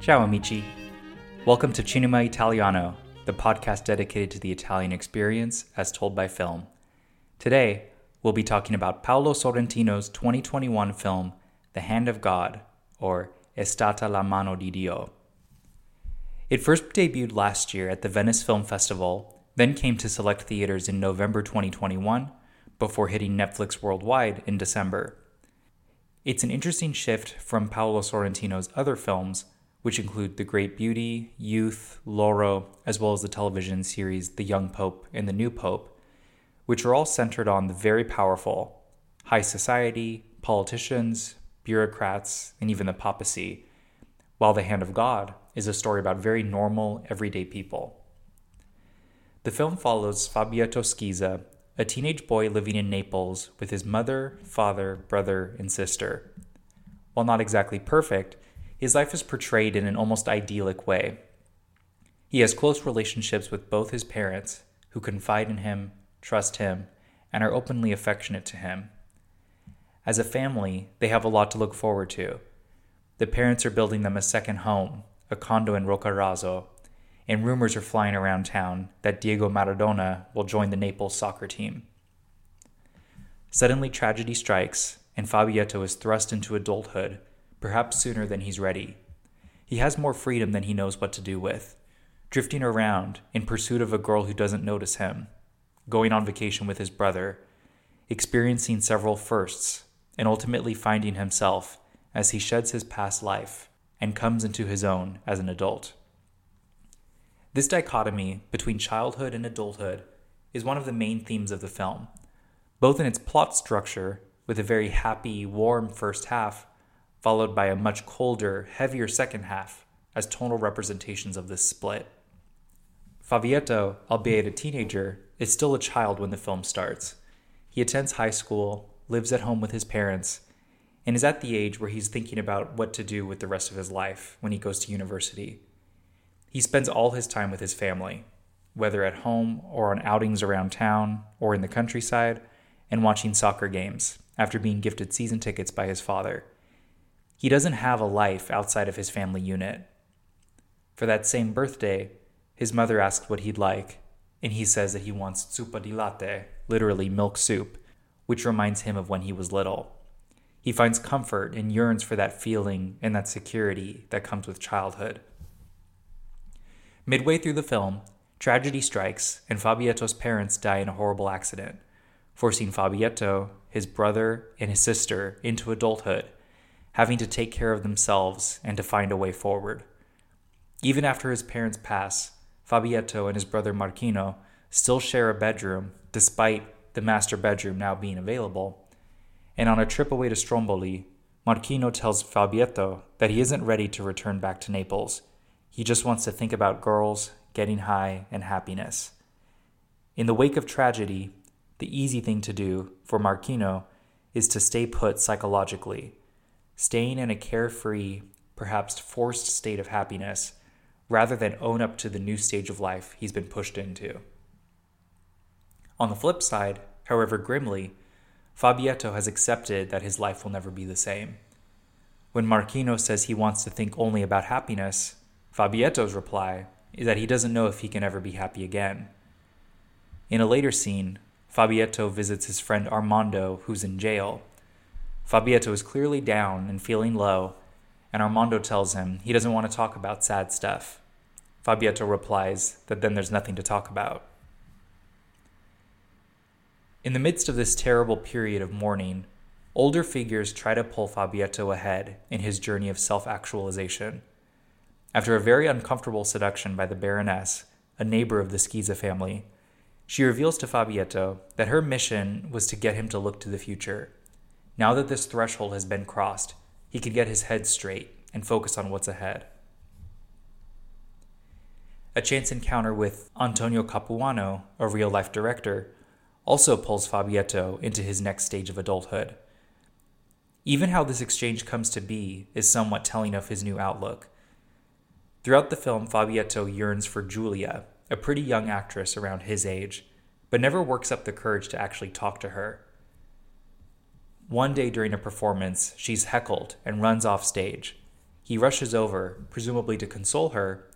Ciao, amici. Welcome to Cinema Italiano, the podcast dedicated to the Italian experience as told by film. Today, we'll be talking about Paolo Sorrentino's 2021 film, The Hand of God, or È stata la mano di Dio. It first debuted last year at the Venice Film Festival, then came to select theaters in November 2021, before hitting Netflix worldwide in December. It's an interesting shift from Paolo Sorrentino's other films, which include The Great Beauty, Youth, Loro, as well as the television series The Young Pope and The New Pope, which are all centered on the very powerful, high society, politicians, bureaucrats, and even the papacy, while The Hand of God is a story about very normal, everyday people. The film follows Fabietto Schisa, a teenage boy living in Naples with his mother, father, brother, and sister. While not exactly perfect, his life is portrayed in an almost idyllic way. He has close relationships with both his parents, who confide in him, trust him, and are openly affectionate to him. As a family, they have a lot to look forward to. The parents are building them a second home, a condo in Roccaraso, and rumors are flying around town that Diego Maradona will join the Naples soccer team. Suddenly, tragedy strikes, and Fabietto is thrust into adulthood perhaps sooner than he's ready. He has more freedom than he knows what to do with, drifting around in pursuit of a girl who doesn't notice him, going on vacation with his brother, experiencing several firsts, and ultimately finding himself as he sheds his past life and comes into his own as an adult. This dichotomy between childhood and adulthood is one of the main themes of the film, both in its plot structure, with a very happy, warm first half, followed by a much colder, heavier second half as tonal representations of this split. Fabietto, albeit a teenager, is still a child when the film starts. He attends high school, lives at home with his parents, and is at the age where he's thinking about what to do with the rest of his life when he goes to university. He spends all his time with his family, whether at home or on outings around town or in the countryside, and watching soccer games after being gifted season tickets by his father. He doesn't have a life outside of his family unit. For that same birthday, his mother asks what he'd like, and he says that he wants zuppa di latte, literally milk soup, which reminds him of when he was little. He finds comfort and yearns for that feeling and that security that comes with childhood. Midway through the film, tragedy strikes and Fabietto's parents die in a horrible accident, forcing Fabietto, his brother, and his sister into adulthood having to take care of themselves and to find a way forward. Even after his parents pass, Fabietto and his brother Marchino still share a bedroom, despite the master bedroom now being available. And on a trip away to Stromboli, Marchino tells Fabietto that he isn't ready to return back to Naples. He just wants to think about girls, getting high, and happiness. In the wake of tragedy, the easy thing to do for Marchino is to stay put psychologically staying in a carefree, perhaps forced state of happiness, rather than own up to the new stage of life he's been pushed into. On the flip side, however grimly, Fabietto has accepted that his life will never be the same. When Marchino says he wants to think only about happiness, Fabietto's reply is that he doesn't know if he can ever be happy again. In a later scene, Fabietto visits his friend Armando, who's in jail, Fabietto is clearly down and feeling low, and Armando tells him he doesn't want to talk about sad stuff. Fabietto replies that then there's nothing to talk about. In the midst of this terrible period of mourning, older figures try to pull Fabietto ahead in his journey of self actualization. After a very uncomfortable seduction by the Baroness, a neighbor of the Schisa family, she reveals to Fabietto that her mission was to get him to look to the future now that this threshold has been crossed, he can get his head straight and focus on what's ahead. A chance encounter with Antonio Capuano, a real life director, also pulls Fabietto into his next stage of adulthood. Even how this exchange comes to be is somewhat telling of his new outlook. Throughout the film, Fabietto yearns for Giulia, a pretty young actress around his age, but never works up the courage to actually talk to her. One day during a performance, she's heckled and runs off stage. He rushes over, presumably to console her,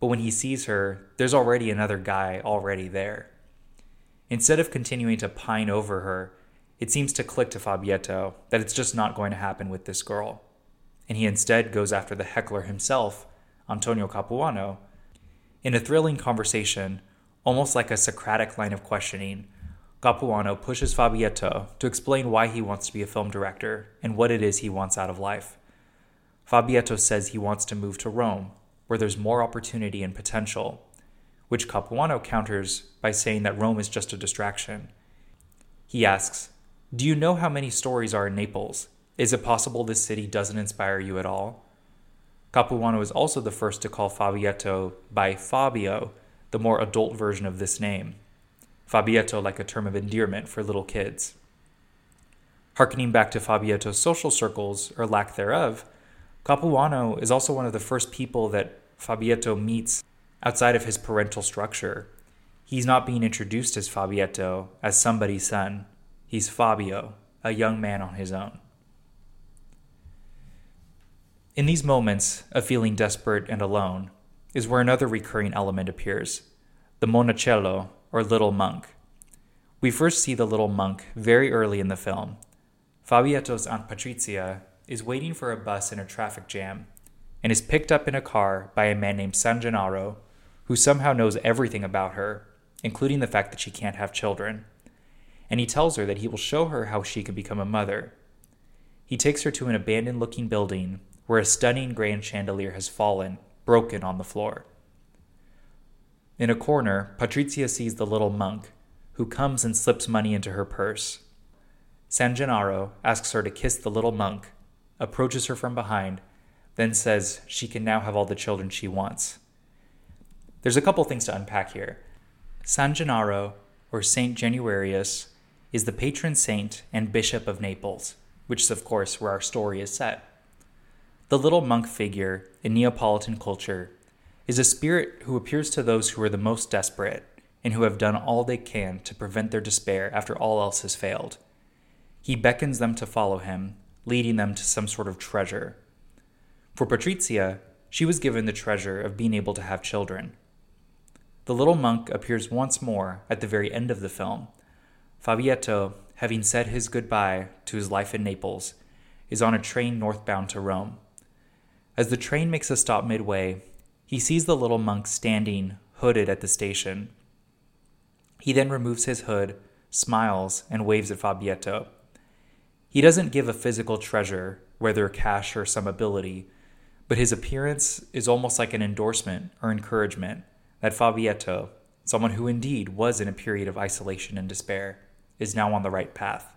but when he sees her, there's already another guy already there. Instead of continuing to pine over her, it seems to click to Fabietto that it's just not going to happen with this girl. And he instead goes after the heckler himself, Antonio Capuano. In a thrilling conversation, almost like a Socratic line of questioning, Capuano pushes Fabietto to explain why he wants to be a film director and what it is he wants out of life. Fabietto says he wants to move to Rome, where there's more opportunity and potential, which Capuano counters by saying that Rome is just a distraction. He asks, Do you know how many stories are in Naples? Is it possible this city doesn't inspire you at all? Capuano is also the first to call Fabietto by Fabio, the more adult version of this name. Fabietto like a term of endearment for little kids. Harkening back to Fabietto's social circles, or lack thereof, Capuano is also one of the first people that Fabietto meets outside of his parental structure. He's not being introduced as Fabietto, as somebody's son. He's Fabio, a young man on his own. In these moments of feeling desperate and alone is where another recurring element appears the monacello, or little monk. We first see the little monk very early in the film. Fabietto's Aunt Patrizia is waiting for a bus in a traffic jam and is picked up in a car by a man named San Gennaro, who somehow knows everything about her, including the fact that she can't have children. And he tells her that he will show her how she can become a mother. He takes her to an abandoned looking building where a stunning grand chandelier has fallen, broken on the floor. In a corner, Patrizia sees the little monk, who comes and slips money into her purse. San Gennaro asks her to kiss the little monk, approaches her from behind, then says she can now have all the children she wants. There's a couple things to unpack here. San Gennaro, or Saint Januarius, is the patron saint and bishop of Naples, which is, of course, where our story is set. The little monk figure in Neapolitan culture is a spirit who appears to those who are the most desperate and who have done all they can to prevent their despair after all else has failed. He beckons them to follow him leading them to some sort of treasure. For Patrizia, she was given the treasure of being able to have children. The little monk appears once more at the very end of the film. Fabietto, having said his goodbye to his life in Naples, is on a train northbound to Rome. As the train makes a stop midway, he sees the little monk standing, hooded, at the station. He then removes his hood, smiles, and waves at Fabietto. He doesn't give a physical treasure, whether cash or some ability, but his appearance is almost like an endorsement or encouragement that Fabietto, someone who indeed was in a period of isolation and despair, is now on the right path.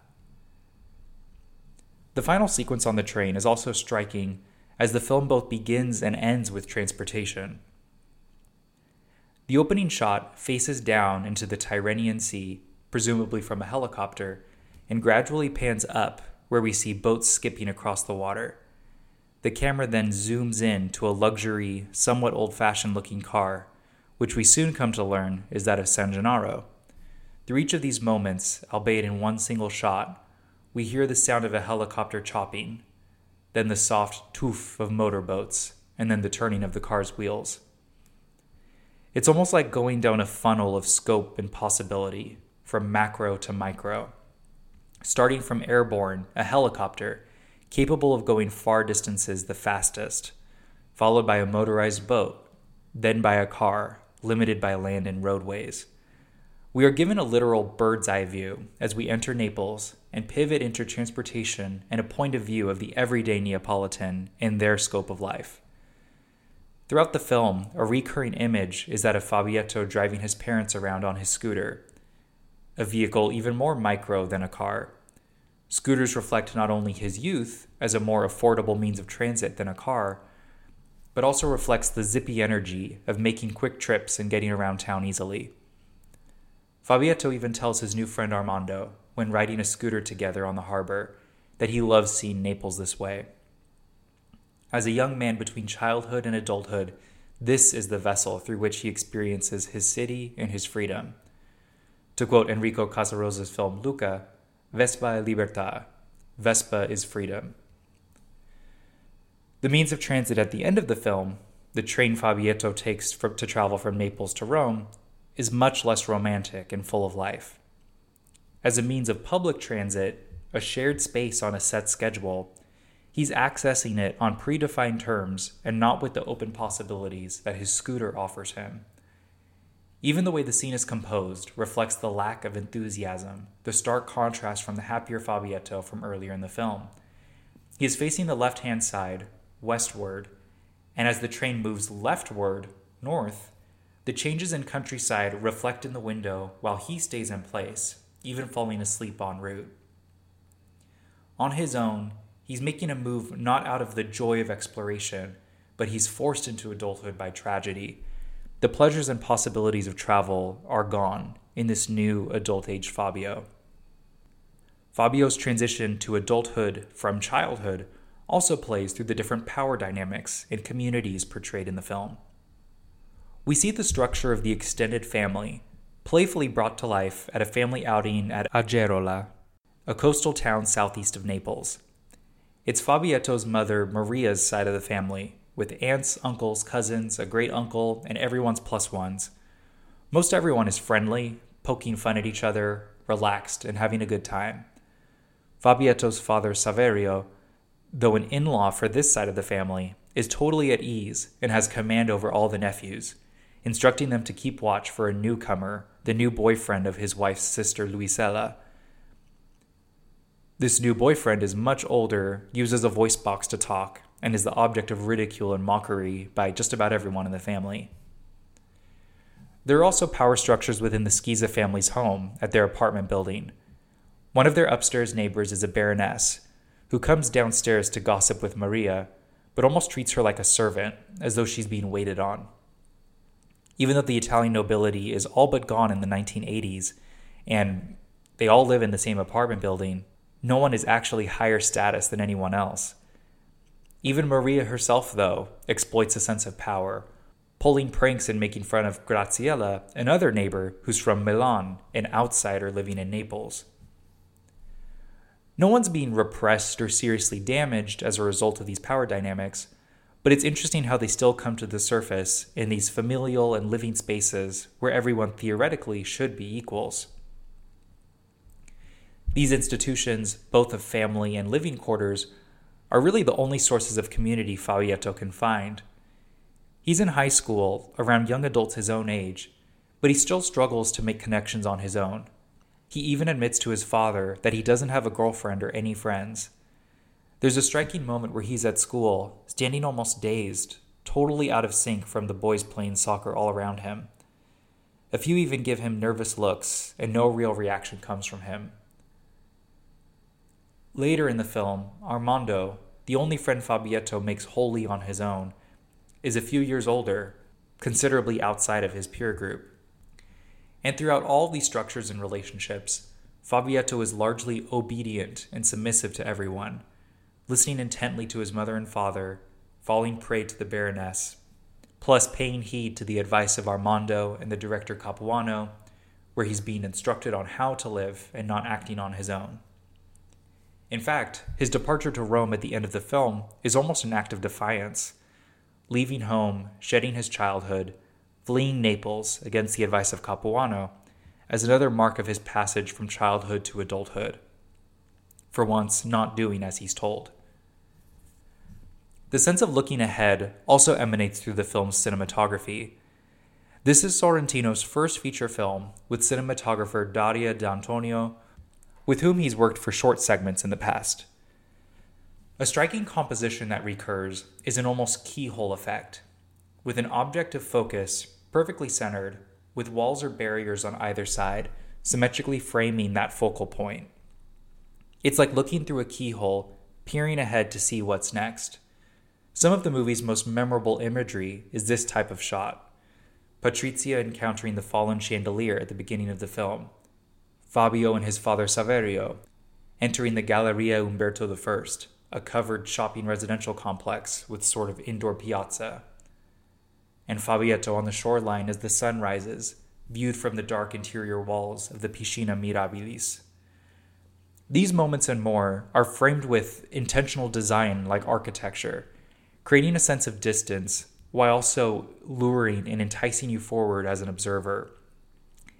The final sequence on the train is also striking as the film both begins and ends with transportation. The opening shot faces down into the Tyrrhenian Sea, presumably from a helicopter, and gradually pans up where we see boats skipping across the water. The camera then zooms in to a luxury, somewhat old fashioned looking car, which we soon come to learn is that of San Gennaro. Through each of these moments, albeit in one single shot, we hear the sound of a helicopter chopping, then the soft toof of motorboats, and then the turning of the car's wheels. It's almost like going down a funnel of scope and possibility, from macro to micro starting from airborne, a helicopter, capable of going far distances the fastest, followed by a motorized boat, then by a car, limited by land and roadways. We are given a literal bird's eye view as we enter Naples and pivot into transportation and a point of view of the everyday Neapolitan and their scope of life. Throughout the film, a recurring image is that of Fabietto driving his parents around on his scooter, a vehicle even more micro than a car. Scooters reflect not only his youth as a more affordable means of transit than a car, but also reflects the zippy energy of making quick trips and getting around town easily. Fabietto even tells his new friend Armando, when riding a scooter together on the harbor, that he loves seeing Naples this way. As a young man between childhood and adulthood, this is the vessel through which he experiences his city and his freedom. To quote Enrico Casarosa's film Luca, Vespa è libertà. Vespa is freedom. The means of transit at the end of the film, the train Fabietto takes for, to travel from Naples to Rome, is much less romantic and full of life. As a means of public transit, a shared space on a set schedule, he's accessing it on predefined terms and not with the open possibilities that his scooter offers him. Even the way the scene is composed reflects the lack of enthusiasm, the stark contrast from the happier Fabietto from earlier in the film. He is facing the left hand side, westward, and as the train moves leftward, north, the changes in countryside reflect in the window while he stays in place, even falling asleep en route. On his own, he's making a move not out of the joy of exploration, but he's forced into adulthood by tragedy the pleasures and possibilities of travel are gone in this new adult age Fabio. Fabio's transition to adulthood from childhood also plays through the different power dynamics and communities portrayed in the film. We see the structure of the extended family playfully brought to life at a family outing at Agerola, a coastal town southeast of Naples. It's Fabietto's mother, Maria's side of the family, with aunts, uncles, cousins, a great uncle, and everyone's plus ones. Most everyone is friendly, poking fun at each other, relaxed, and having a good time. Fabietto's father, Saverio, though an in law for this side of the family, is totally at ease and has command over all the nephews, instructing them to keep watch for a newcomer, the new boyfriend of his wife's sister, Luisella. This new boyfriend is much older, uses a voice box to talk, and is the object of ridicule and mockery by just about everyone in the family. There are also power structures within the Schisa family's home at their apartment building. One of their upstairs neighbors is a baroness who comes downstairs to gossip with Maria, but almost treats her like a servant, as though she's being waited on. Even though the Italian nobility is all but gone in the 1980s, and they all live in the same apartment building, no one is actually higher status than anyone else. Even Maria herself, though, exploits a sense of power, pulling pranks and making fun of Graziella, another neighbor who's from Milan, an outsider living in Naples. No one's being repressed or seriously damaged as a result of these power dynamics, but it's interesting how they still come to the surface in these familial and living spaces where everyone theoretically should be equals. These institutions, both of family and living quarters, are really the only sources of community Fabietto can find. He's in high school, around young adults his own age, but he still struggles to make connections on his own. He even admits to his father that he doesn't have a girlfriend or any friends. There's a striking moment where he's at school, standing almost dazed, totally out of sync from the boys playing soccer all around him. A few even give him nervous looks, and no real reaction comes from him. Later in the film, Armando, the only friend Fabietto makes wholly on his own, is a few years older, considerably outside of his peer group. And throughout all these structures and relationships, Fabietto is largely obedient and submissive to everyone, listening intently to his mother and father, falling prey to the Baroness, plus paying heed to the advice of Armando and the director Capuano, where he's being instructed on how to live and not acting on his own. In fact, his departure to Rome at the end of the film is almost an act of defiance. Leaving home, shedding his childhood, fleeing Naples against the advice of Capuano, as another mark of his passage from childhood to adulthood. For once, not doing as he's told. The sense of looking ahead also emanates through the film's cinematography. This is Sorrentino's first feature film with cinematographer Daria D'Antonio with whom he's worked for short segments in the past. A striking composition that recurs is an almost keyhole effect, with an object of focus perfectly centered, with walls or barriers on either side, symmetrically framing that focal point. It's like looking through a keyhole, peering ahead to see what's next. Some of the movie's most memorable imagery is this type of shot. Patrizia encountering the fallen chandelier at the beginning of the film, Fabio and his father Saverio, entering the Galleria Umberto I, a covered shopping residential complex with sort of indoor piazza. And Fabietto on the shoreline as the sun rises, viewed from the dark interior walls of the Piscina Mirabilis. These moments and more are framed with intentional design like architecture, creating a sense of distance while also luring and enticing you forward as an observer,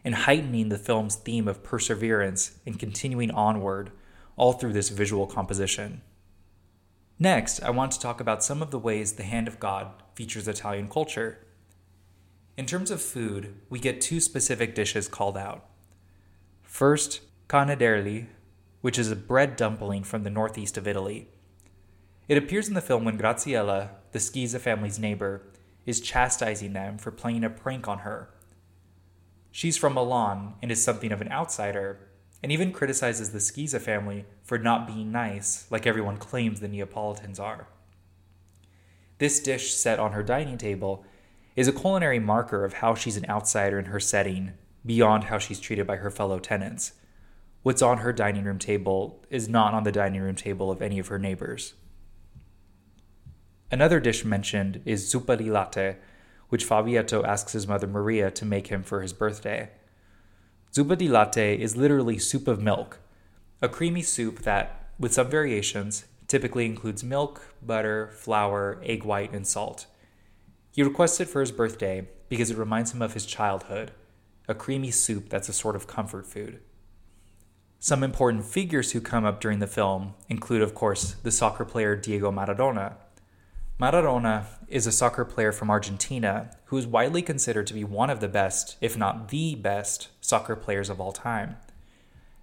and heightening the film's theme of perseverance and continuing onward, all through this visual composition. Next, I want to talk about some of the ways the Hand of God features Italian culture. In terms of food, we get two specific dishes called out. First, canederli, which is a bread dumpling from the northeast of Italy. It appears in the film when Graziella, the Schisa family's neighbor, is chastising them for playing a prank on her. She's from Milan and is something of an outsider, and even criticizes the Schisa family for not being nice like everyone claims the Neapolitans are. This dish set on her dining table is a culinary marker of how she's an outsider in her setting, beyond how she's treated by her fellow tenants. What's on her dining room table is not on the dining room table of any of her neighbors. Another dish mentioned is zuppa di latte, which Fabietto asks his mother Maria to make him for his birthday. Zuppa di latte is literally soup of milk, a creamy soup that, with some variations, typically includes milk, butter, flour, egg white, and salt. He requests it for his birthday because it reminds him of his childhood, a creamy soup that's a sort of comfort food. Some important figures who come up during the film include, of course, the soccer player Diego Maradona. Maradona is a soccer player from Argentina who is widely considered to be one of the best, if not the best, soccer players of all time.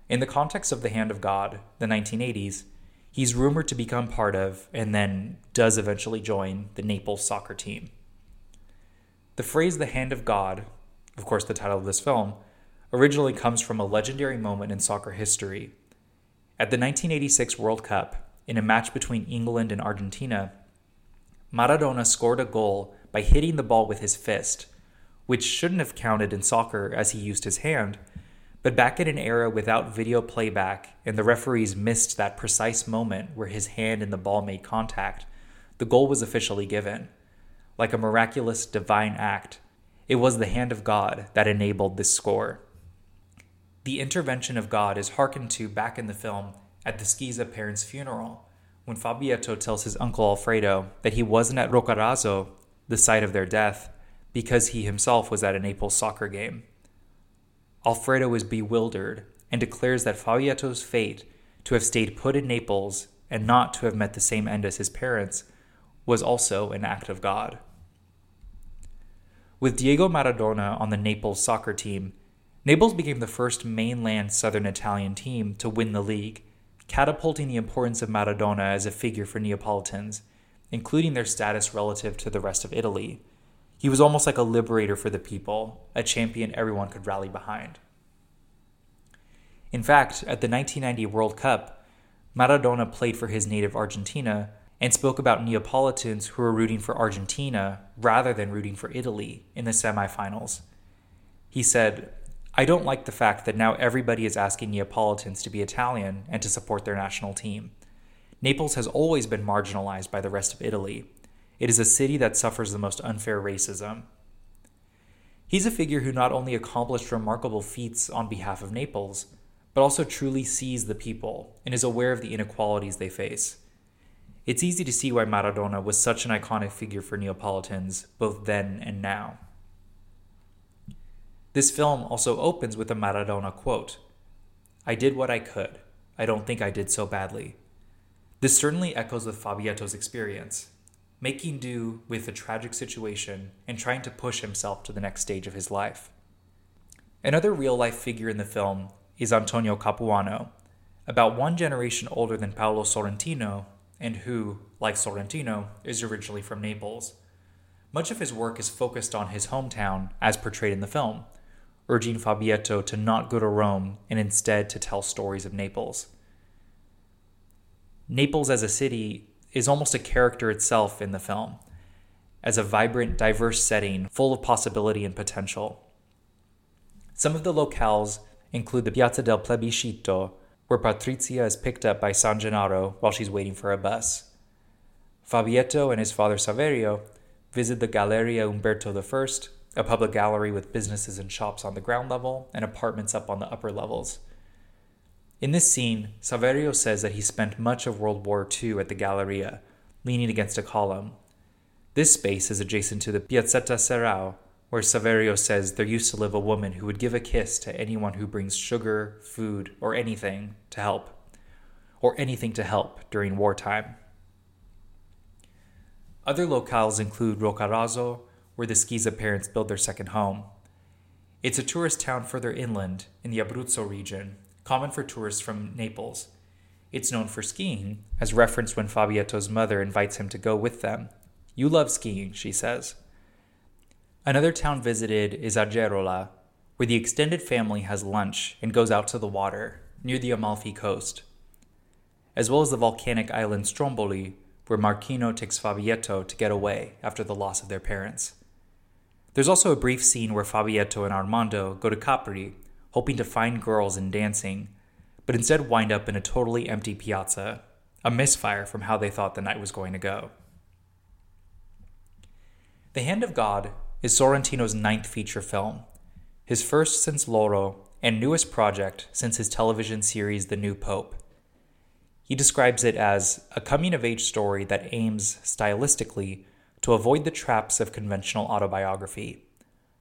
In the context of The Hand of God, the 1980s, he's rumored to become part of, and then does eventually join, the Naples soccer team. The phrase the hand of God, of course, the title of this film, originally comes from a legendary moment in soccer history. At the 1986 World Cup, in a match between England and Argentina, Maradona scored a goal by hitting the ball with his fist, which shouldn't have counted in soccer as he used his hand. But back in an era without video playback and the referees missed that precise moment where his hand and the ball made contact, the goal was officially given like a miraculous divine act. It was the hand of God that enabled this score. The intervention of God is hearkened to back in the film at the Schisa parents' funeral, when Fabietto tells his uncle Alfredo that he wasn't at Roccaraso, the site of their death, because he himself was at a Naples soccer game. Alfredo is bewildered and declares that Fabietto's fate to have stayed put in Naples and not to have met the same end as his parents was also an act of God. With Diego Maradona on the Naples soccer team, Naples became the first mainland southern Italian team to win the league, catapulting the importance of Maradona as a figure for Neapolitans, including their status relative to the rest of Italy. He was almost like a liberator for the people, a champion everyone could rally behind. In fact, at the 1990 World Cup, Maradona played for his native Argentina and spoke about Neapolitans who were rooting for Argentina rather than rooting for Italy in the semifinals. He said, I don't like the fact that now everybody is asking Neapolitans to be Italian and to support their national team. Naples has always been marginalized by the rest of Italy. It is a city that suffers the most unfair racism. He's a figure who not only accomplished remarkable feats on behalf of Naples, but also truly sees the people and is aware of the inequalities they face. It's easy to see why Maradona was such an iconic figure for Neapolitans, both then and now. This film also opens with a Maradona quote I did what I could. I don't think I did so badly. This certainly echoes with Fabietto's experience, making do with a tragic situation and trying to push himself to the next stage of his life. Another real life figure in the film is Antonio Capuano, about one generation older than Paolo Sorrentino and who, like Sorrentino, is originally from Naples. Much of his work is focused on his hometown, as portrayed in the film, urging Fabietto to not go to Rome and instead to tell stories of Naples. Naples as a city is almost a character itself in the film, as a vibrant, diverse setting full of possibility and potential. Some of the locales include the Piazza del Plebiscito, where Patrizia is picked up by San Gennaro while she's waiting for a bus. Fabietto and his father Saverio visit the Galleria Umberto I, a public gallery with businesses and shops on the ground level and apartments up on the upper levels. In this scene, Saverio says that he spent much of World War II at the Galleria, leaning against a column, This space is adjacent to the Piazzetta Serrao, where Saverio says there used to live a woman who would give a kiss to anyone who brings sugar, food, or anything to help, or anything to help during wartime. Other locales include Roccaraso, where the Schisa parents build their second home. It's a tourist town further inland in the Abruzzo region, common for tourists from Naples. It's known for skiing, as referenced when Fabietto's mother invites him to go with them. You love skiing, she says. Another town visited is Agerola, where the extended family has lunch and goes out to the water near the Amalfi coast, as well as the volcanic island Stromboli, where Marchino takes Fabietto to get away after the loss of their parents. There's also a brief scene where Fabietto and Armando go to Capri, hoping to find girls and dancing, but instead wind up in a totally empty piazza, a misfire from how they thought the night was going to go. The Hand of God is Sorrentino's ninth feature film, his first since Loro, and newest project since his television series The New Pope. He describes it as a coming of age story that aims, stylistically, to avoid the traps of conventional autobiography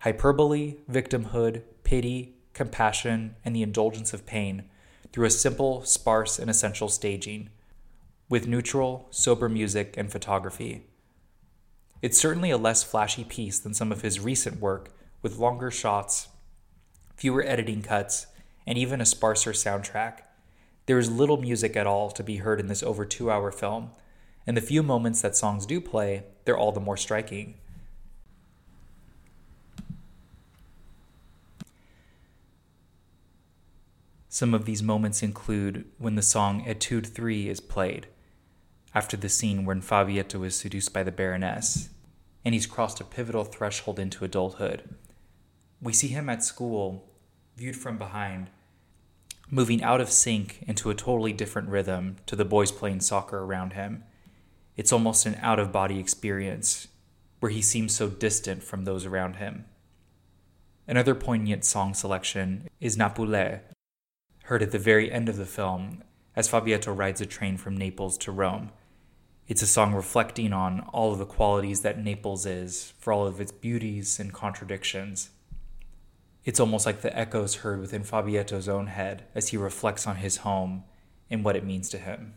hyperbole, victimhood, pity, compassion, and the indulgence of pain through a simple, sparse, and essential staging, with neutral, sober music and photography. It's certainly a less flashy piece than some of his recent work, with longer shots, fewer editing cuts, and even a sparser soundtrack. There is little music at all to be heard in this over two hour film, and the few moments that songs do play, they're all the more striking. Some of these moments include when the song Etude 3 is played, after the scene when Fabietto is seduced by the Baroness, and he's crossed a pivotal threshold into adulthood. We see him at school, viewed from behind, moving out of sync into a totally different rhythm to the boys playing soccer around him. It's almost an out of body experience where he seems so distant from those around him. Another poignant song selection is Napule, heard at the very end of the film as Fabietto rides a train from Naples to Rome. It's a song reflecting on all of the qualities that Naples is, for all of its beauties and contradictions. It's almost like the echoes heard within Fabietto's own head as he reflects on his home and what it means to him.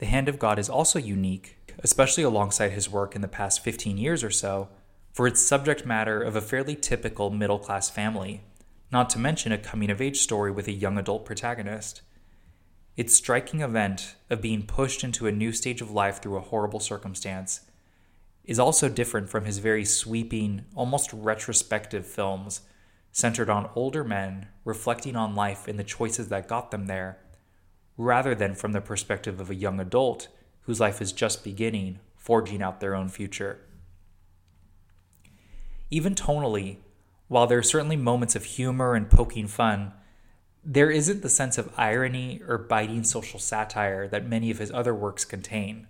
The Hand of God is also unique, especially alongside his work in the past 15 years or so, for its subject matter of a fairly typical middle class family, not to mention a coming of age story with a young adult protagonist. Its striking event of being pushed into a new stage of life through a horrible circumstance is also different from his very sweeping, almost retrospective films centered on older men reflecting on life and the choices that got them there, rather than from the perspective of a young adult whose life is just beginning, forging out their own future. Even tonally, while there are certainly moments of humor and poking fun, there isn't the sense of irony or biting social satire that many of his other works contain.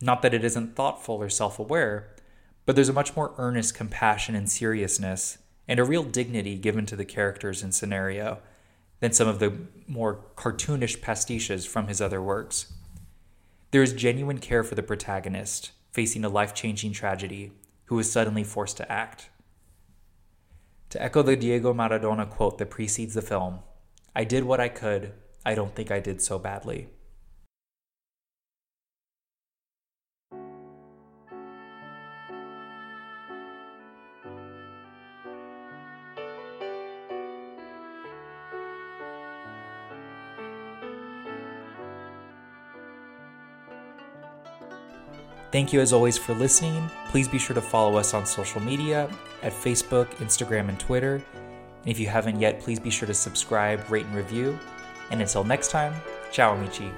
Not that it isn't thoughtful or self aware, but there's a much more earnest compassion and seriousness, and a real dignity given to the characters and scenario than some of the more cartoonish pastiches from his other works. There is genuine care for the protagonist, facing a life changing tragedy, who is suddenly forced to act. To echo the Diego Maradona quote that precedes the film, I did what I could. I don't think I did so badly. Thank you as always for listening. Please be sure to follow us on social media at Facebook, Instagram, and Twitter and if you haven't yet, please be sure to subscribe, rate, and review. And until next time, ciao amici.